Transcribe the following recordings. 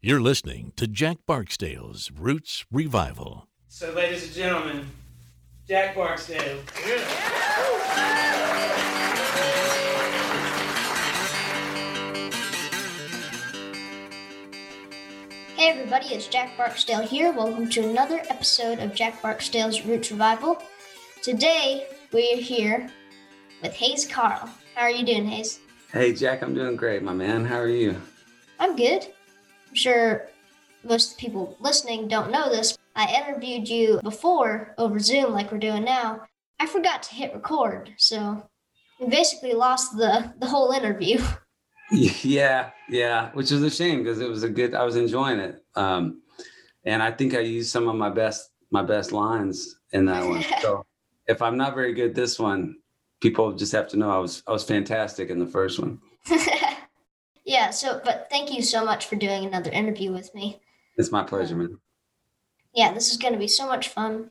You're listening to Jack Barksdale's Roots Revival. So, ladies and gentlemen, Jack Barksdale. Hey everybody, it's Jack Barksdale here. Welcome to another episode of Jack Barksdale's Roots Revival. Today we are here with Hayes Carll. How are you doing, Hayes? Hey, Jack, I'm doing great, my man. How are you? I'm good. I'm sure most people listening don't know this. I interviewed you before over Zoom, like we're doing now. I forgot to hit record, so we basically lost the, the whole interview. Yeah, yeah, which is a shame because it was a good. I was enjoying it, um, and I think I used some of my best my best lines in that one. So if I'm not very good this one, people just have to know I was I was fantastic in the first one. yeah, so but thank you so much for doing another interview with me. It's my pleasure, man. Yeah, this is going to be so much fun.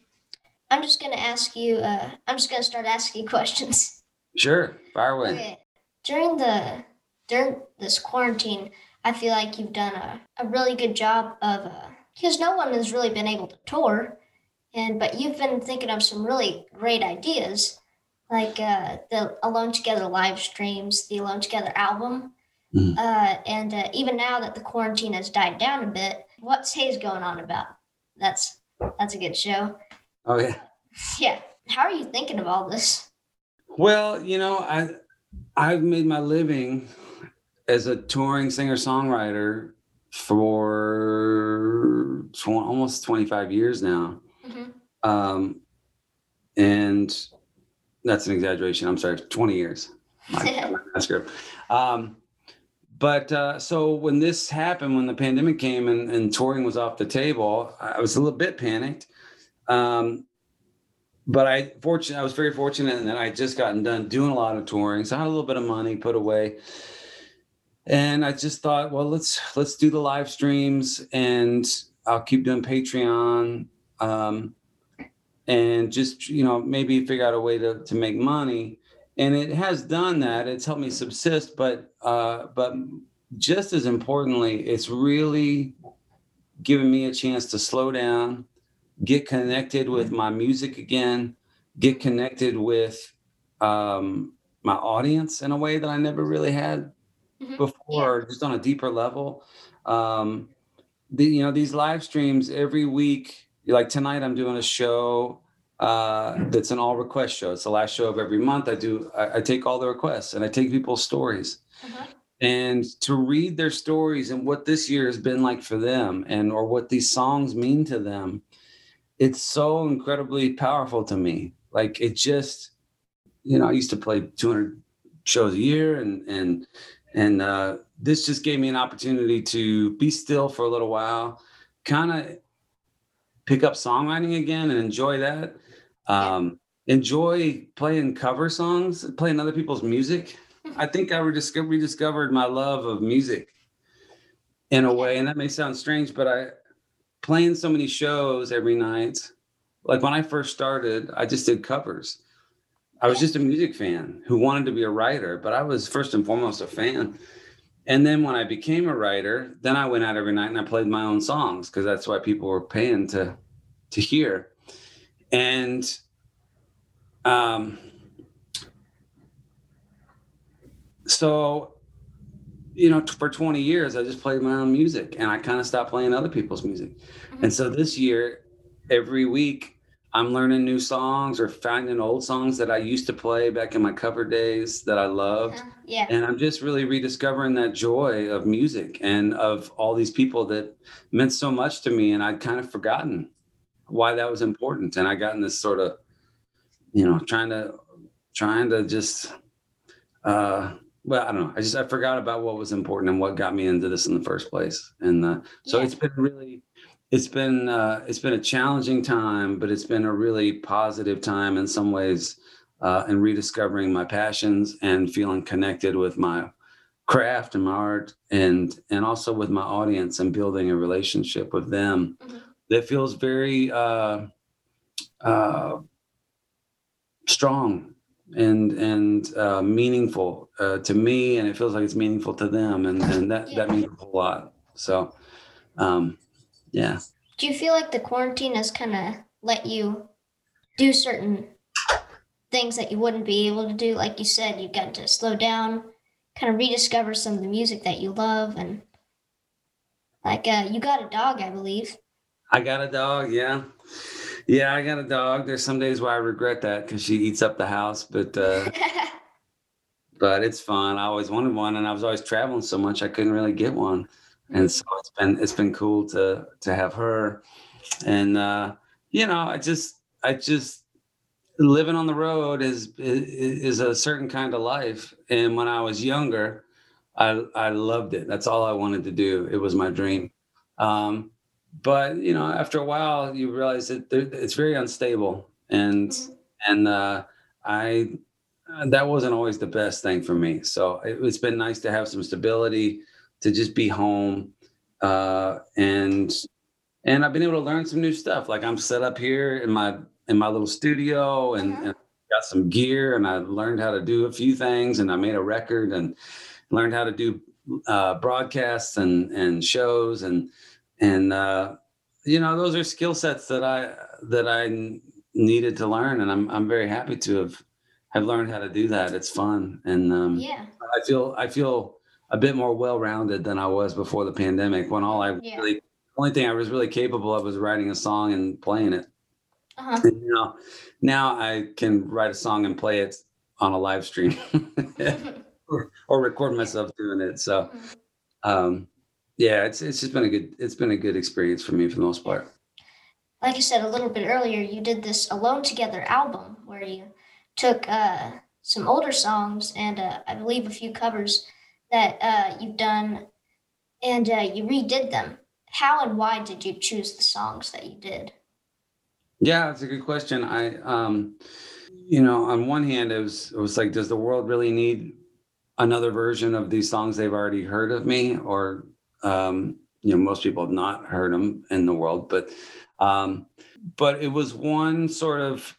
I'm just going to ask you. Uh, I'm just going to start asking you questions. Sure, fire away. Okay. During the during this quarantine, I feel like you've done a, a really good job of uh, because no one has really been able to tour, and but you've been thinking of some really great ideas, like uh, the Alone Together live streams, the Alone Together album, Mhm. uh, and uh, even now that the quarantine has died down a bit, what's Hayes going on about? That's that's a good show. Oh yeah. Yeah. How are you thinking of all this? Well, you know, I I've made my living as a touring singer songwriter for tw- almost 25 years now. Mhm. Um, and that's an exaggeration. I'm sorry, 20 years. My, my script. Um, but uh, so when this happened, when the pandemic came and, and touring was off the table, I was a little bit panicked. Um, but I fortunate I was very fortunate and then I just gotten done doing a lot of touring. So I had a little bit of money put away. And I just thought, well, let's let's do the live streams and I'll keep doing Patreon. Um, and just you know, maybe figure out a way to to make money. And it has done that. It's helped me subsist, but uh, but just as importantly, it's really given me a chance to slow down, get connected with my music again, get connected with um, my audience in a way that I never really had Mhm. before, just on a deeper level. Um, the, you know, these live streams every week, like tonight, I'm doing a show uh, that's an all request show. It's the last show of every month. I do, I, I take all the requests and I take people's stories Uh-huh. and to read their stories and what this year has been like for them and or what these songs mean to them it's so incredibly powerful to me like it just you know i used to play 200 shows a year and and and uh this just gave me an opportunity to be still for a little while kind of pick up songwriting again and enjoy that um enjoy playing cover songs playing other people's music I think I rediscovered, rediscovered my love of music in a way, and that may sound strange, but I playing so many shows every night. Like when I first started, I just did covers. I was just a music fan who wanted to be a writer, but I was first and foremost a fan. And then when I became a writer, then I went out every night and I played my own songs because that's why people were paying to to hear. And um, so you know for 20 years i just played my own music and i kind of stopped playing other people's music. And so this year every week i'm learning new songs or finding old songs that i used to play back in my cover days that i loved. Yeah. and i'm just really rediscovering that joy of music and of all these people that meant so much to me and i'd kind of forgotten why that was important and i got in this sort of you know trying to trying to just uh well i don't know i just i forgot about what was important and what got me into this in the first place and uh, so Yeah. it's been really it's been uh it's been a challenging time but it's been a really positive time in some ways uh and rediscovering my passions and feeling connected with my craft and my art and and also with my audience and building a relationship with them Mhm. That feels very uh uh strong and and uh, meaningful uh, to me, and it feels like it's meaningful to them, and and that that means a whole lot. So um, yeah. Do you feel like the quarantine has kind of let you do certain things that you wouldn't be able to do? Like you said, you've got to slow down, kind of rediscover some of the music that you love, and like uh, you got a dog, I believe. I got a dog. Yeah. Yeah, I got a dog. There's some days where I regret that because she eats up the house, but uh, but it's fun. I always wanted one, and I was always traveling so much I couldn't really get one, and so it's been it's been cool to to have her, and uh, you know, I just I just living on the road is is a certain kind of life, and when I was younger, I I loved it. That's all I wanted to do. It was my dream. Um, but you know, after a while, you realize that it's very unstable, and mm-hmm. and uh, I that wasn't always the best thing for me. So it, has been nice to have some stability, to just be home, uh, and and I've been able to learn some new stuff. Like I'm set up here in my in my little studio, and, mm-hmm. and got some gear, and I learned how to do a few things, and I made a record, and learned how to do uh, broadcasts and and shows, and and uh, you know those are skill sets that I that I needed to learn, and I'm I'm very happy to have have learned how to do that. It's fun, and um, yeah, I feel I feel a bit more well rounded than I was before the pandemic, when all I yeah. really only thing I was really capable of was writing a song and playing it. Uh-huh. And now, now I can write a song and play it on a live stream or, or, record myself doing it. So, mm-hmm. um, yeah, it's it's just been a good it's been a good experience for me for the most part. Like I said a little bit earlier, you did this Alone Together album where you took uh, some older songs and uh, I believe a few covers that uh, you've done, and uh, you redid them. How and why did you choose the songs that you did? Yeah, that's a good question. I, um, you know, on one hand, it was it was like, does the world really need another version of these songs they've already heard of me, or um, you know, most people have not heard them in the world, but um, but it was one sort of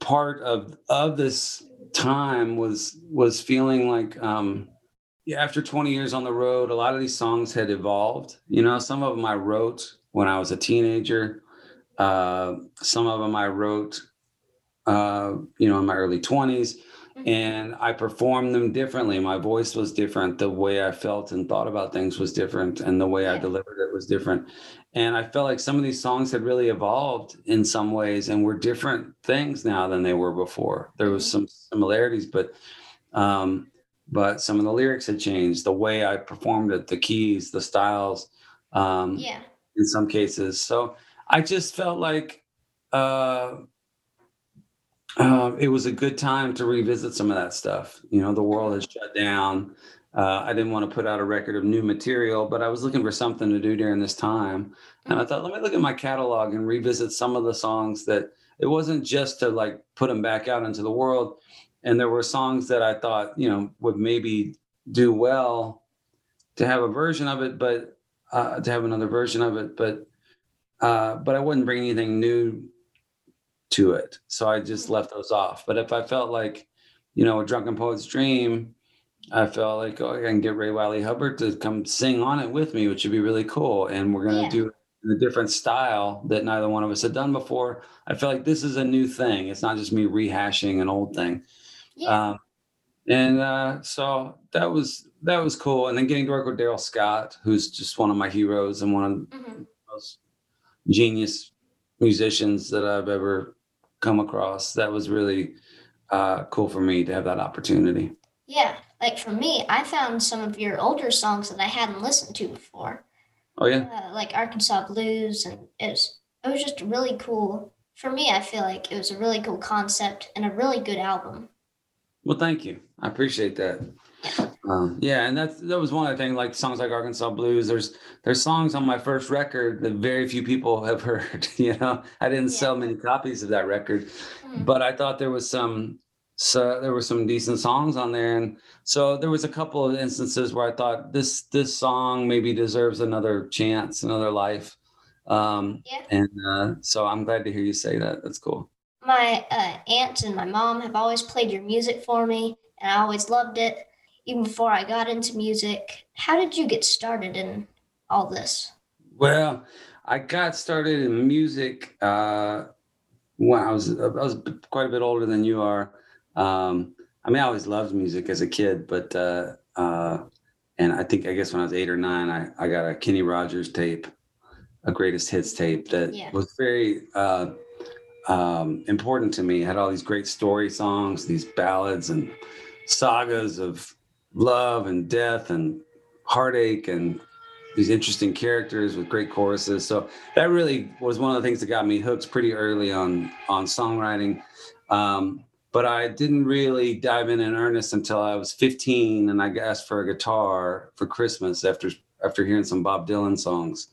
part of of this time was was feeling like um, after 20 years on the road, a lot of these songs had evolved. You know, some of them I wrote when I was a teenager. Uh, some of them I wrote, uh, you know, in my early 20s. Mm-hmm. and I performed them differently. My voice was different. The way I felt and thought about things was different, and the way I delivered it was different. And I felt like some of these songs had really evolved in some ways and were different things now than they were before. There was mm-hmm. some similarities, but um, but some of the lyrics had changed. The way I performed it, the keys, the styles. Um, yeah. In some cases, so I just felt like. Uh, uh, it was a good time to revisit some of that stuff. You know, the world has shut down. Uh, I didn't want to put out a record of new material, but I was looking for something to do during this time. And I thought, let me look at my catalog and revisit some of the songs that it wasn't just to like put them back out into the world. And there were songs that I thought, you know, would maybe do well to have a version of it, but uh, to have another version of it, but uh, but I wouldn't bring anything new to it. So I just left those off. But if I felt like, you know, a drunken poet's dream, I felt like oh, I can get Ray Wylie Hubbard to come sing on it with me, which would be really cool. And we're gonna yeah. do in a different style that neither one of us had done before. I feel like this is a new thing. It's not just me rehashing an old thing. Yeah. Um, and uh, so that was that was cool. And then getting to work with Darrell Scott, who's just one of my heroes and one of mm-hmm. the most genius musicians that I've ever come across. That was really uh, cool for me to have that opportunity. Yeah, like for me, I found some of your older songs that I hadn't listened to before. Oh yeah, uh, like Arkansas Blues, and it was it was just really cool. For me, I feel like it was a really cool concept and a really good album. Well, thank you. I appreciate that. Um, yeah, and that's that was one of the things, like songs like Arkansas Blues. There's there's songs on my first record that very few people have heard. You know, I didn't yeah. sell many copies of that record, mm-hmm. but I thought there was some so there were some decent songs on there, and so there was a couple of instances where I thought this this song maybe deserves another chance, another life. Um, yeah. And uh, so I'm glad to hear you say that. That's cool. My uh, aunt and my mom have always played your music for me, and I always loved it even before I got into music. How did you get started in all this? Well, I got started in music uh, when I was I was quite a bit older than you are. Um, I mean, I always loved music as a kid, but uh, uh, and I think I guess when I was eight or nine, I, I got a Kenny Rogers tape, a greatest hits tape that Yeah. was very uh, um, important to me. It had all these great story songs, these ballads and sagas of love and death and heartache and these interesting characters with great choruses. So that really was one of the things that got me hooked pretty early on on songwriting. Um, but I didn't really dive in in earnest until I was 15, and I asked for a guitar for Christmas after after hearing some Bob Dylan songs.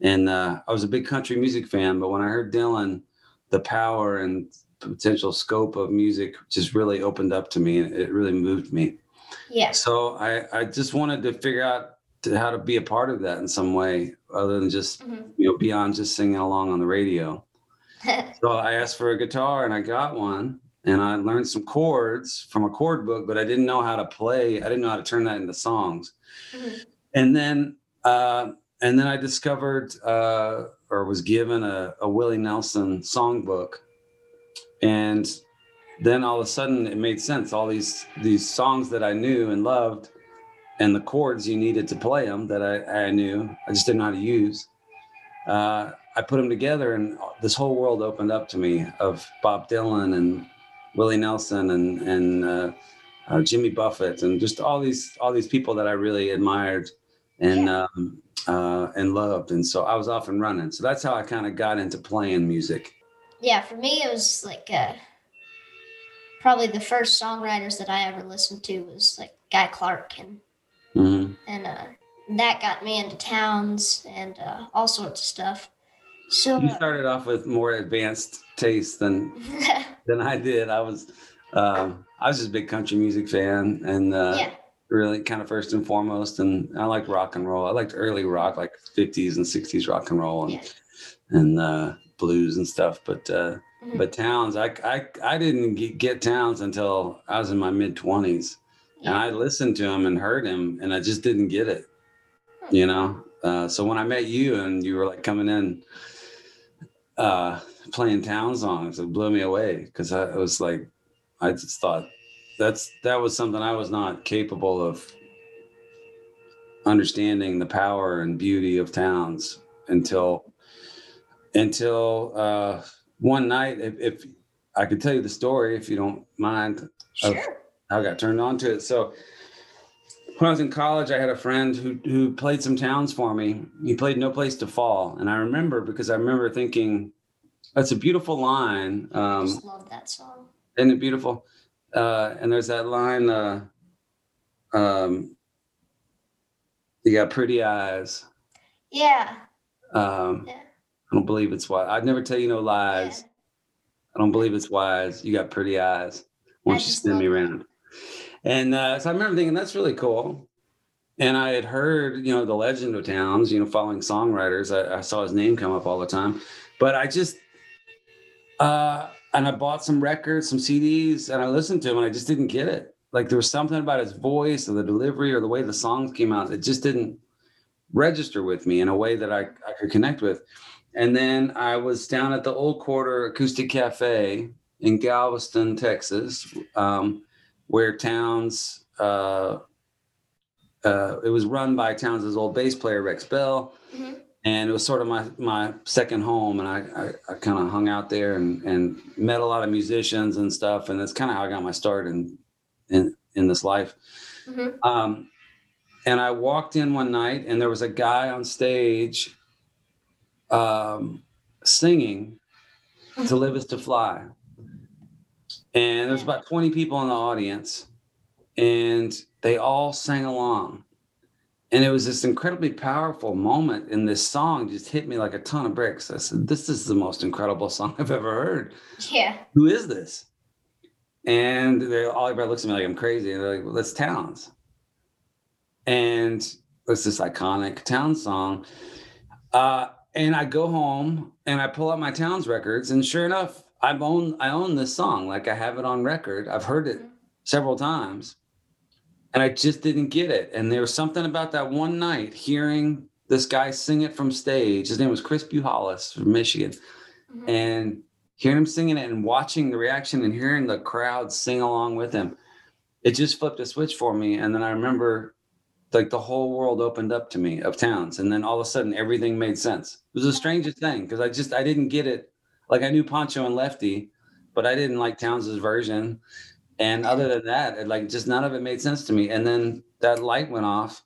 And uh, I was a big country music fan, but when I heard Dylan, the power and potential scope of music just really opened up to me, and it really moved me. Yeah. So I, I just wanted to figure out to, how to be a part of that in some way, other than just Mhm. you know beyond just singing along on the radio. So I asked for a guitar and I got one, and I learned some chords from a chord book, but I didn't know how to play. I didn't know how to turn that into songs. Mhm. And then uh, and then I discovered uh, or was given a, a Willie Nelson songbook, and then all of a sudden it made sense. All these these songs that I knew and loved, and the chords you needed to play them that I, I knew, I just didn't know how to use. Uh, I put them together, and this whole world opened up to me of Bob Dylan and Willie Nelson and and uh, uh, Jimmy Buffett and just all these all these people that I really admired and um, uh, and loved. And so I was off and running. So that's how I kind of got into playing music. yeah, for me, it was like uh, probably the first songwriters that I ever listened to was like Guy Clark, and Mhm. and uh, that got me into Townes and uh, all sorts of stuff. So You started off with more advanced taste than than I did. I was um, I was just a big country music fan and uh, yeah, really kind of first and foremost. And I liked rock and roll. I liked early rock, like 50s and 60s rock and roll and Yeah. and uh, blues and stuff. But Mhm. but Townes, I, I I didn't get, Townes until I was in my mid 20s, and I listened to him and heard him, and I just didn't get it. You know. Uh, so when I met you and you were like coming in, uh, playing town songs, it blew me away because I was like, I just thought that's that was something I was not capable of understanding the power and beauty of Townes until until uh, one night. If, if I could tell you the story, if you don't mind, sure. how I got turned on to it. So when I was in college, I had a friend who who played some Townes for me. He played No Place to Fall, and I remember because I remember thinking, "That's a beautiful line." I Um, just love that song. isn't it beautiful? Uh, and there's that line, uh, um, you got pretty eyes. Yeah, Um, Yeah. I don't believe it's wise. I'd never tell you no lies. yeah. I don't believe it's wise. You got pretty eyes. Why don't you spin me around? And uh, so I remember thinking that's really cool. And I had heard, you know, the legend of Townes, you know, following songwriters. I, I saw his name come up all the time, but I just, uh, and I bought some records, some CDs, and I listened to him, and I just didn't get it. Like there was something about his voice or the delivery or the way the songs came out. that just didn't register with me in a way that I, I could connect with. And then I was down at the Old Quarter Acoustic Cafe in Galveston, Texas, um, where Townes, uh, uh, it was run by Townes' old bass player, Rex Bell. Mhm. And it was sort of my, my second home. And I, I, I kind of hung out there and, and met a lot of musicians and stuff. And that's kind of how I got my start in, in, in this life. Mhm. Um, and I walked in one night and there was a guy on stage um, singing To Live is to Fly. And there's about 20 people in the audience and they all sang along. And it was this incredibly powerful moment and this song just hit me like a ton of bricks. I said, This is the most incredible song I've ever heard Yeah. who is this? And they all everybody looks at me like I'm crazy. And they're like, well, that's Townes. And it's this iconic Townes song. Uh, and I go home and I pull out my Townes records, and sure enough, I own I own this song. Like I have it on record. I've heard it several times. And I just didn't get it. And there was something about that one night hearing this guy sing it from stage. His name was Chris Buhalis from Michigan. Mhm. And hearing him singing it and watching the reaction and hearing the crowd sing along with him, it just flipped a switch for me. And then I remember like the whole world opened up to me of Townes. And then all of a sudden everything made sense. It was the strangest thing because I just I didn't get it. Like I knew Pancho and Lefty, but I didn't like Townes's version. And other than that, it, like just none of it made sense to me. And then that light went off,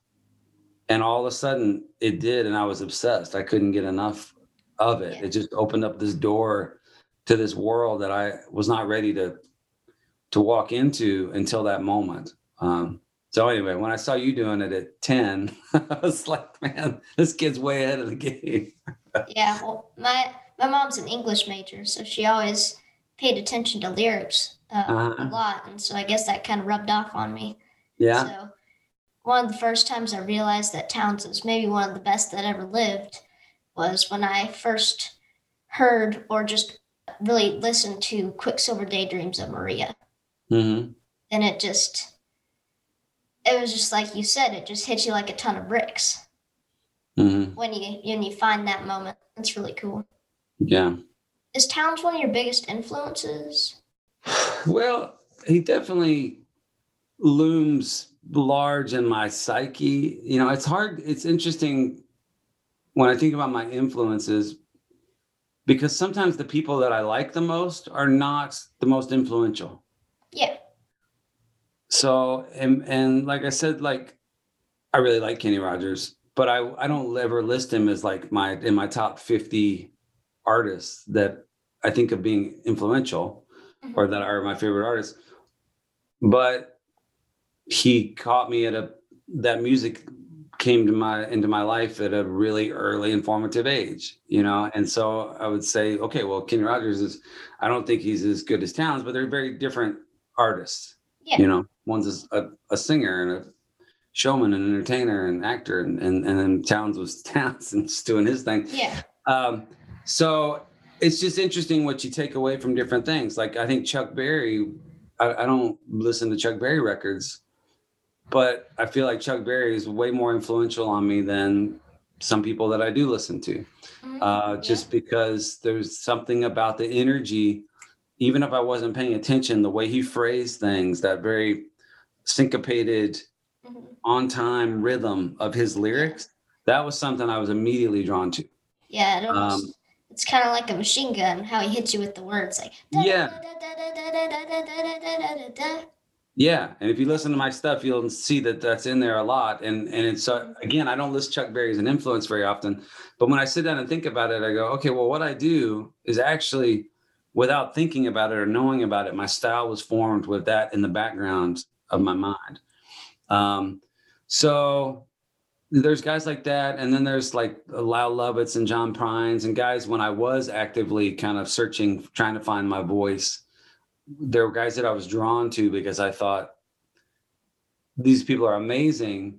and all of a sudden it did, and I was obsessed. I couldn't get enough of it. It just opened up this door to this world that I was not ready to to walk into until that moment. Um, so anyway, when I saw you doing it at ten, I was like, man, this kid's way ahead of the game. Yeah, well, my my mom's an English major, so she always paid attention to lyrics uh, a Uh-huh. lot, and so I guess that kind of rubbed off on me. Yeah. So one of the first times I realized that Townes was maybe one of the best that ever lived was when I first heard or just really listened to Quicksilver Daydreams of Maria. hmm And it just it was just like you said, it just hits you like a ton of bricks hmm when you when you find that moment. That's really cool. Yeah. Is Townes one of your biggest influences? Well, he definitely looms large in my psyche. You know, it's hard, it's interesting when I think about my influences because sometimes the people that I like the most are not the most influential. Yeah. So, and, and like I said, like I really like Kenny Rogers, but I, I don't ever list him as like my, in my top 50 artists that I think of being influential mm-hmm. or that are my favorite artists. But he caught me at a that music came to my into my life at a really early informative age, you know. And so I would say, okay, well, Kenny Rogers is I don't think he's as good as Townes, but they're very different artists. Yeah. You know, one's a, a singer and a showman and entertainer and actor and and, and then Townes was Townes and just doing his thing. Yeah. Um, so it's just interesting what you take away from different things. Like I think Chuck Berry, I, I don't listen to Chuck Berry records, but I feel like Chuck Berry is way more influential on me than some people that I do listen to. Mhm. Uh, just because there's something about the energy, even if I wasn't paying attention, the way he phrased things, that very syncopated, Mhm. on time rhythm of his lyrics, that was something I was immediately drawn to. Yeah, it Um, it's kind of like a machine gun, how he hits you with the words like Yeah. yeah. Yeah, and if you listen to my stuff, you'll see that that's in there a lot. And and it's uh, again, I don't list Chuck Berry as an influence very often, but when I sit down and think about it, I go, okay, well, what I do is actually, without thinking about it or knowing about it, my style was formed with that in the background of my mind. Um, so there's guys like that, and then there's like Lyle Lovetts and John Prines and guys when I was actively kind of searching, trying to find my voice there were guys that I was drawn to because I thought these people are amazing,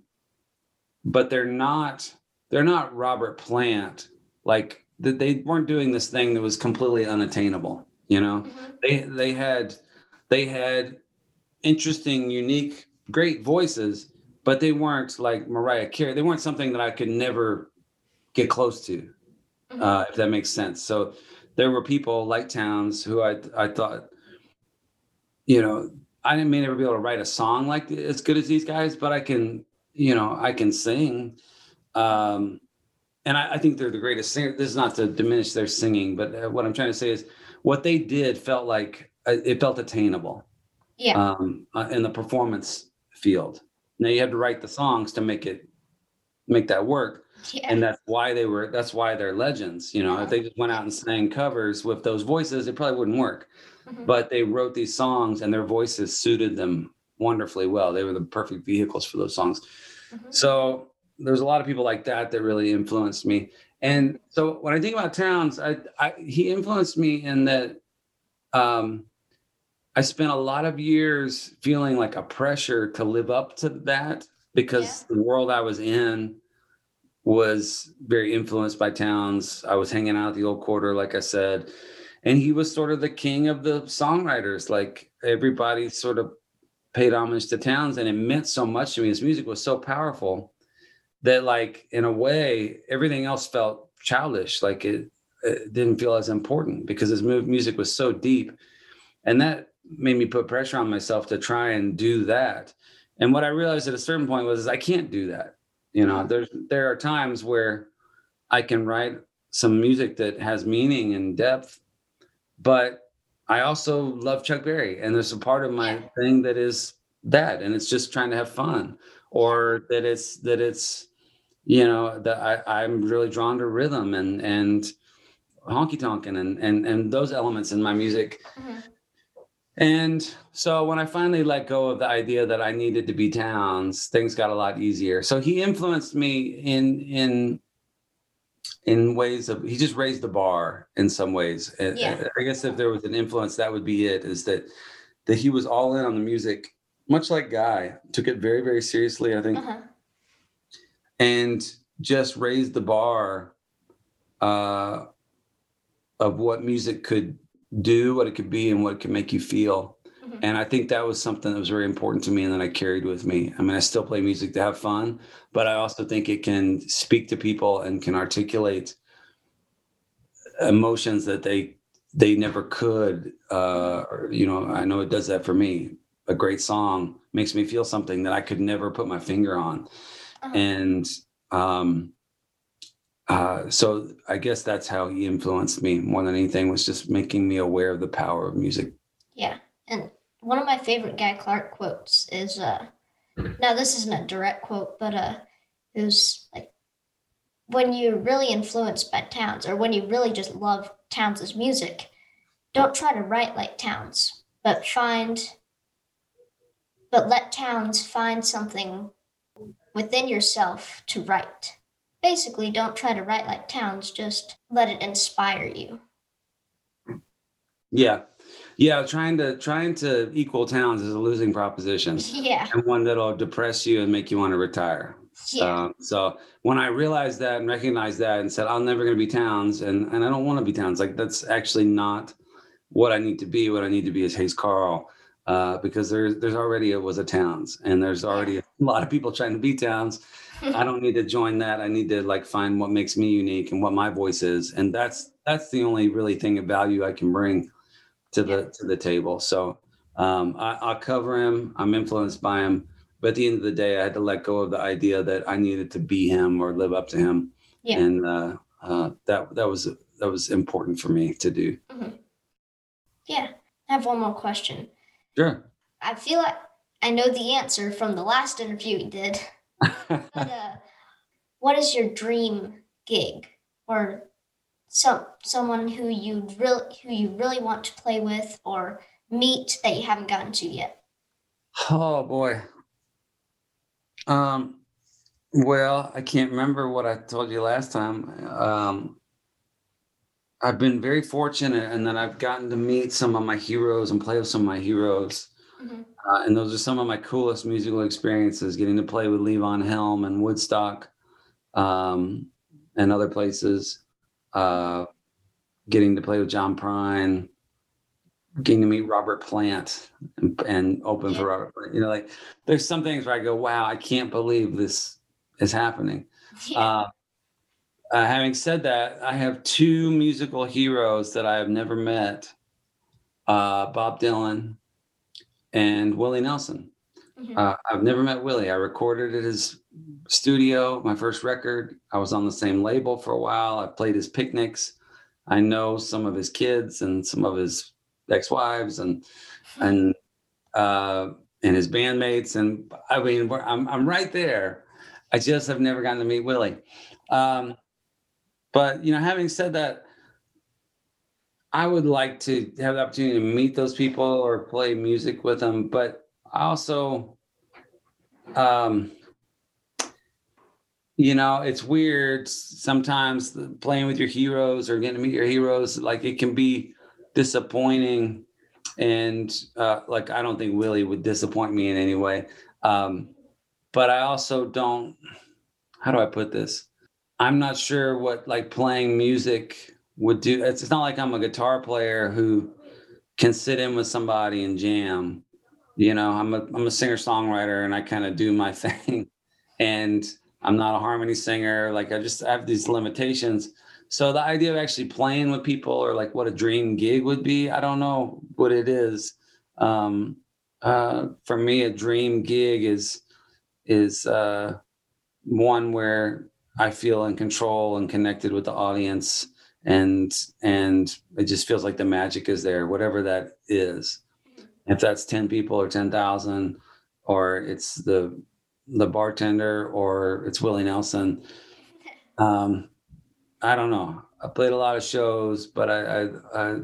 but they're not they're not Robert Plant. Like th- they weren't doing this thing that was completely unattainable. You know, Mhm. they they had they had interesting, unique, great voices, but they weren't like Mariah Carey. They weren't something that I could never get close to Mhm. uh, if that makes sense. So there were people like Townes who I I thought, you know, I didn't may never be able to write a song like as good as these guys, but I can, you know, I can sing. Um, and I, I think they're the greatest singer. This is not to diminish their singing, but uh, what I'm trying to say is what they did felt like uh, it felt attainable Yeah. um, uh, in the performance field. Now you had to write the songs to make it make that work yeah. and that's why they were that's why they're legends you know if they just went out and sang covers with those voices it probably wouldn't work Mhm. but they wrote these songs and their voices suited them wonderfully well they were the perfect vehicles for those songs Mhm. so there's a lot of people like that that really influenced me and so when i think about Townes i, I he influenced me in that um i spent a lot of years feeling like a pressure to live up to that because the world i was in was very influenced by Townes. I was hanging out at the old quarter like i said and he was sort of the king of the songwriters. Like everybody sort of paid homage to Townes and it meant so much to me. His music was so powerful that like in a way everything else felt childish. Like it, it didn't feel as important because his mu- music was so deep. And that made me put pressure on myself to try and do that. And what i realized at a certain point was i can't do that. You know there's there are times where i can write some music that has meaning and depth but i also love chuck berry and there's a part of my thing that is that and it's just trying to have fun or that it's that it's you know that I, i'm really drawn to rhythm and and honky tonkin and and and those elements in my music Mhm. And so when i finally let go of the idea that i needed to be Townes things got a lot easier so he influenced me in in in ways of he just raised the bar in some ways And- Yeah. i guess if there was an influence that would be it is that that he was all in on the music much like guy took it very very seriously i think Uh-huh. and just raised the bar uh, of what music could do, what it could be, and what it could make you feel. Mhm. And I think that was something that was very important to me and that I carried with me. I mean, I still play music to have fun, but I also think it can speak to people and can articulate emotions that they they never could. Uh, or, you know, I know it does that for me. A great song makes me feel something that I could never put my finger on Uh-huh. and um uh so i guess that's how he influenced me more than anything was just making me aware of the power of music Yeah. And one of my favorite Guy Clark quotes is uh now this isn't a direct quote, but uh it was like when you're really influenced by Townes or when you really just love Townes' music, don't try to write like Townes, but find but let Townes find something within yourself to write. Basically, don't try to write like Townes, just let it inspire you. yeah yeah trying to trying to equal Townes is a losing proposition Yeah. and one that'll depress you and make you want to retire Yeah. Um, so when I realized that and recognized that and said, I'm never going to be Townes and, and I don't want to be Townes, like that's actually not what I need to be. What I need to be is Hayes Carll uh, because there's, there's already a, was a Townes and there's already a lot of people trying to be Townes. I don't need to join that. I need to like find what makes me unique and what my voice is. And that's, that's the only really thing of value I can bring to the, to the table. So um, I, I'll cover him. I'm influenced by him but at the end of the day, I had to let go of the idea that I needed to be him or live up to him, Yeah. and uh, uh, that that was that was important for me to do. Yeah. I have one more question. Sure. I feel like I know the answer from the last interview we did. But uh, what is your dream gig or some someone who you really who you really want to play with or meet that you haven't gotten to yet? oh boy. Um. Well, I can't remember what I told you last time. Um, I've been very fortunate and that I've gotten to meet some of my heroes and play with some of my heroes. Mhm. Uh, and those are some of my coolest musical experiences getting to play with Levon Helm and Woodstock um, and other places. Uh, getting to play with John Prine, getting to meet Robert Plant and, and open Yeah. for Robert Plant. You know, like there's some things where I go, wow, I can't believe this is happening. Yeah. Uh, uh, having said that, I have two musical heroes that I have never met uh, Bob Dylan and Willie Nelson. Mhm. Uh, I've never met Willie. I recorded at his studio, my first record. I was on the same label for a while. I played his picnics. I know some of his kids and some of his ex-wives and and uh, and his bandmates. And I mean, I'm I'm right there. I just have never gotten to meet Willie. Um, but you know, having said that, I would like to have the opportunity to meet those people or play music with them. But I also, um, you know, it's weird sometimes playing with your heroes or getting to meet your heroes. Like it can be disappointing, and uh, like I don't think Willie would disappoint me in any way. Um, but I also don't. How do I put this? I'm not sure what like playing music would do. It's, it's not like I'm a guitar player who can sit in with somebody and jam. You know, I'm a I'm a singer songwriter and I kind of do my thing, and I'm not a harmony singer. Like I just have these limitations. So the idea of actually playing with people or like what a dream gig would be, I don't know what it is. Um, uh, for me, a dream gig is is uh, one where I feel in control and connected with the audience, and and it just feels like the magic is there, whatever that is. If that's ten people or ten thousand, or it's the the bartender or it's Willie Nelson. Um, I don't know. I played a lot of shows, but I, I, I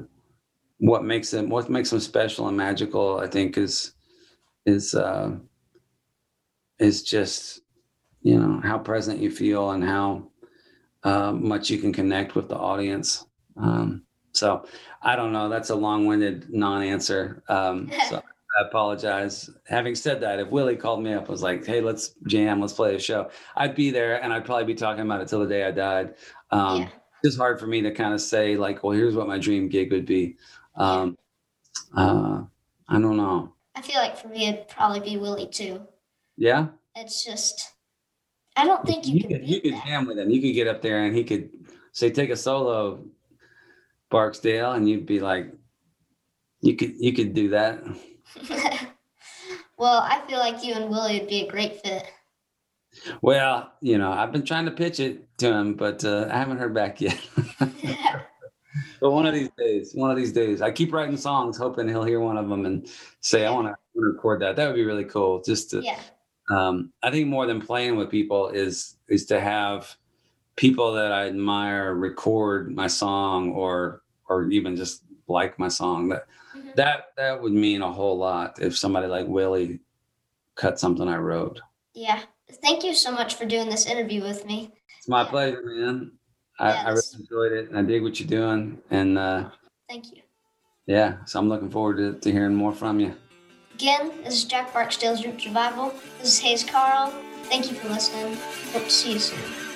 what makes them what makes them special and magical, I think, is is uh, is just you know how present you feel and how uh, much you can connect with the audience. Um, so I don't know. That's a long-winded non-answer. Um, so I apologize. Having said that, if Willie called me up, was like, "Hey, let's jam, let's play a show," I'd be there, and I'd probably be talking about it till the day I died. Um, Yeah. It's hard for me to kind of say like, "Well, here's what my dream gig would be." Um, uh, I don't know. I feel like for me, it'd probably be Willie too. Yeah, It's just, I don't think you, can could you could that. jam with him. You could get up there, and he could say, "Take a solo, Barksdale," and you'd be like, "You could you could do that." well, I feel like you and Willie would be a great fit. Well, you know, I've been trying to pitch it to him, but uh, I haven't heard back yet. but one of these days, one of these days, I keep writing songs, hoping he'll hear one of them and say, "I want to record that." That would be really cool. Just to, yeah, um, I think more than playing with people is is to have people that I admire record my song or or even just like my song. That Mhm. that that would mean a whole lot if somebody like Willie cut something I wrote. yeah. Thank you so much for doing this interview with me. It's my Yeah. pleasure, man. I, Yeah, I really enjoyed it and I dig what you're doing. And uh, Thank you. yeah, so I'm looking forward to, to hearing more from you. Again, this is Jack Barksdale's Roots Revival. This is Hayes Carll. Thank you for listening. Hope to see you soon.